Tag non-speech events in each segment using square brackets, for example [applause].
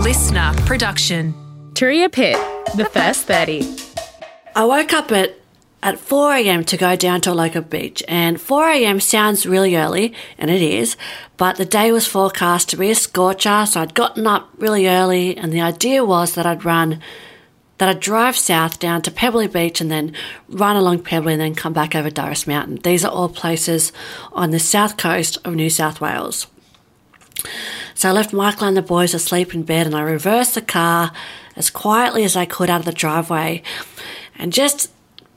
LiSTNR production. Turia Pitt, the first 30. I woke up at at 4 a.m. to go down to a local beach, and 4 a.m. sounds really early, and it is, but the day was forecast to be a scorcher, so I'd gotten up really early, and the idea was that I'd run, that I'd drive south down to Pebbly Beach and then run along Pebbly and then come back over Durras Mountain. These are all places on the south coast of New South Wales. So I left Michael and the boys asleep in bed and I reversed the car as quietly as I could out of the driveway and just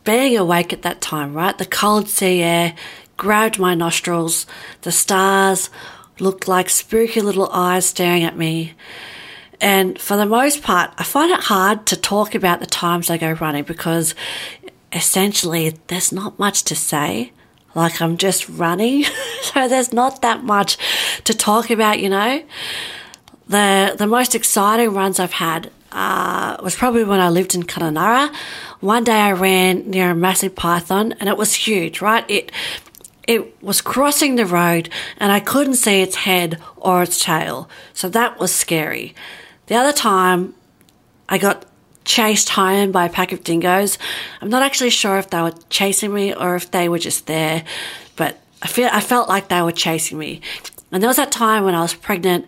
being awake at that time, right? The cold sea air grabbed my nostrils. The stars looked like spooky little eyes staring at me. And for the most part, I find it hard to talk about the times I go running because essentially there's not much to say. Like I'm just running. [laughs] so there's not that much to talk about, you know. The the most exciting runs I've had uh, was probably when I lived in Kununurra. One day I ran near a massive python and it was huge, right? It it was crossing the road and I couldn't see its head or its tail. So that was scary. The other time I got chased home by a pack of dingoes. I'm not actually sure if they were chasing me or if they were just there, but I feel I felt like they were chasing me. And there was that time when I was pregnant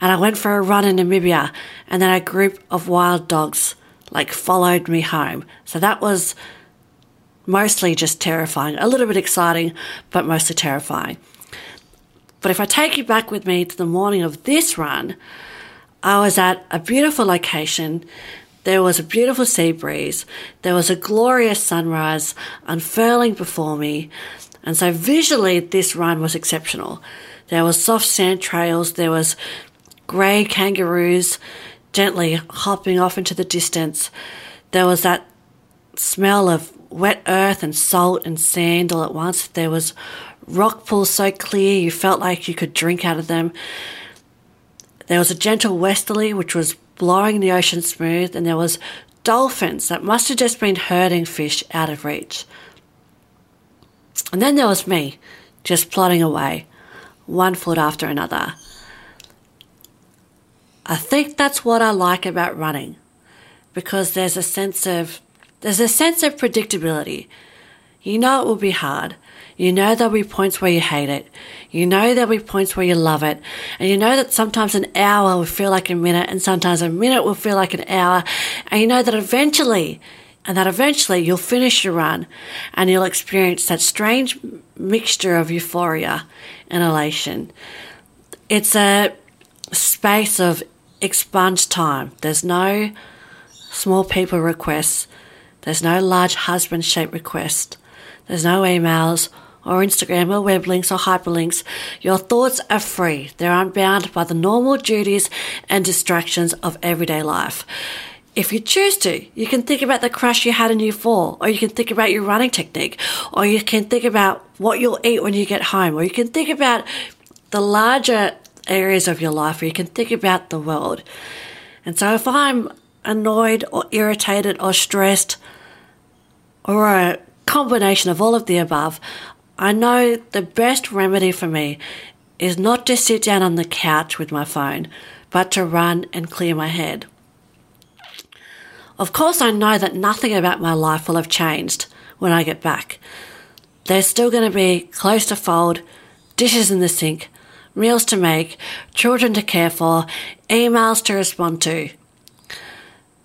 and I went for a run in Namibia and then a group of wild dogs like followed me home. So that was mostly just terrifying, a little bit exciting, but mostly terrifying. But if I take you back with me to the morning of this run, I was at a beautiful location. There was a beautiful sea breeze. There was a glorious sunrise unfurling before me. And so visually, this run was exceptional. There was soft sand trails. There was grey kangaroos gently hopping off into the distance. There was that smell of wet earth and salt and sand all at once. There was rock pools so clear you felt like you could drink out of them. There was a gentle westerly which was blowing the ocean smooth, and there was dolphins that must have just been herding fish out of reach. And then there was me, just plodding away one foot after another. I think that's what I like about running because there's a sense of there's a sense of predictability. You know it will be hard. You know there'll be points where you hate it. You know there'll be points where you love it. And you know that sometimes an hour will feel like a minute and sometimes a minute will feel like an hour. And you know that eventually and that eventually you'll finish your run and you'll experience that strange mixture of euphoria and elation. It's a space of expunged time. There's no small people requests. There's no large husband shaped request. There's no emails or Instagram or web links or hyperlinks. Your thoughts are free. They're unbound by the normal duties and distractions of everyday life if you choose to, you can think about the crash you had in year four, or you can think about your running technique, or you can think about what you'll eat when you get home, or you can think about the larger areas of your life, or you can think about the world. And so if I'm annoyed or irritated or stressed, or a combination of all of the above, I know the best remedy for me is not to sit down on the couch with my phone, but to run and clear my head. Of course, I know that nothing about my life will have changed when I get back. There's still going to be clothes to fold, dishes in the sink, meals to make, children to care for, emails to respond to.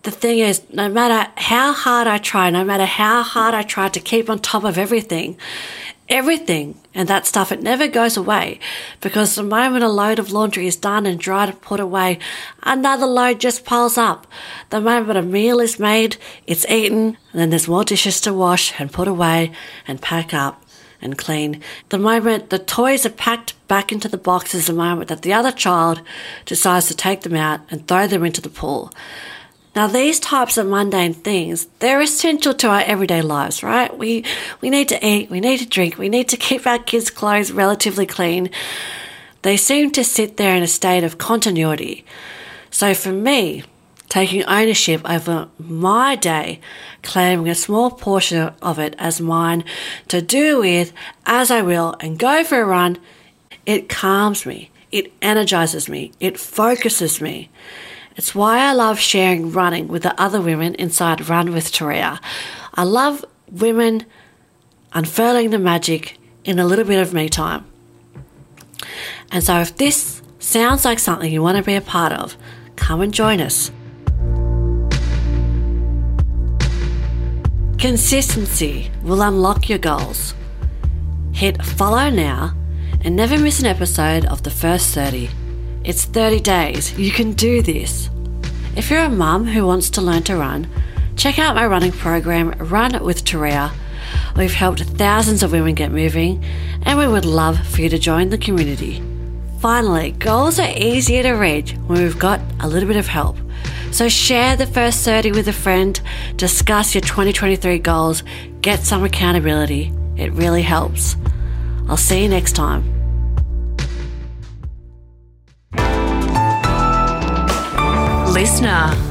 The thing is, no matter how hard I try, no matter how hard I try to keep on top of everything, everything and that stuff, it never goes away because the moment a load of laundry is done and dried and put away, another load just piles up. The moment a meal is made, it's eaten, and then there's more dishes to wash and put away and pack up and clean. The moment the toys are packed back into the boxes, the moment that the other child decides to take them out and throw them into the pool. Now, these types of mundane things, they're essential to our everyday lives, right? We, we need to eat, we need to drink, we need to keep our kids' clothes relatively clean. They seem to sit there in a state of continuity. So for me, taking ownership over my day, claiming a small portion of it as mine to do with as I will and go for a run, it calms me. It energizes me. It focuses me. It's why I love sharing running with the other women inside Run with Turia. I love women unfurling the magic in a little bit of me time. And so, if this sounds like something you want to be a part of, come and join us. Consistency will unlock your goals. Hit follow now and never miss an episode of the first 30. It's 30 days. You can do this. If you're a mum who wants to learn to run, check out my running program, Run with Turia. We've helped thousands of women get moving, and we would love for you to join the community. Finally, goals are easier to reach when we've got a little bit of help. So share the first 30 with a friend, discuss your 2023 goals, get some accountability. It really helps. I'll see you next time. LiSTNR.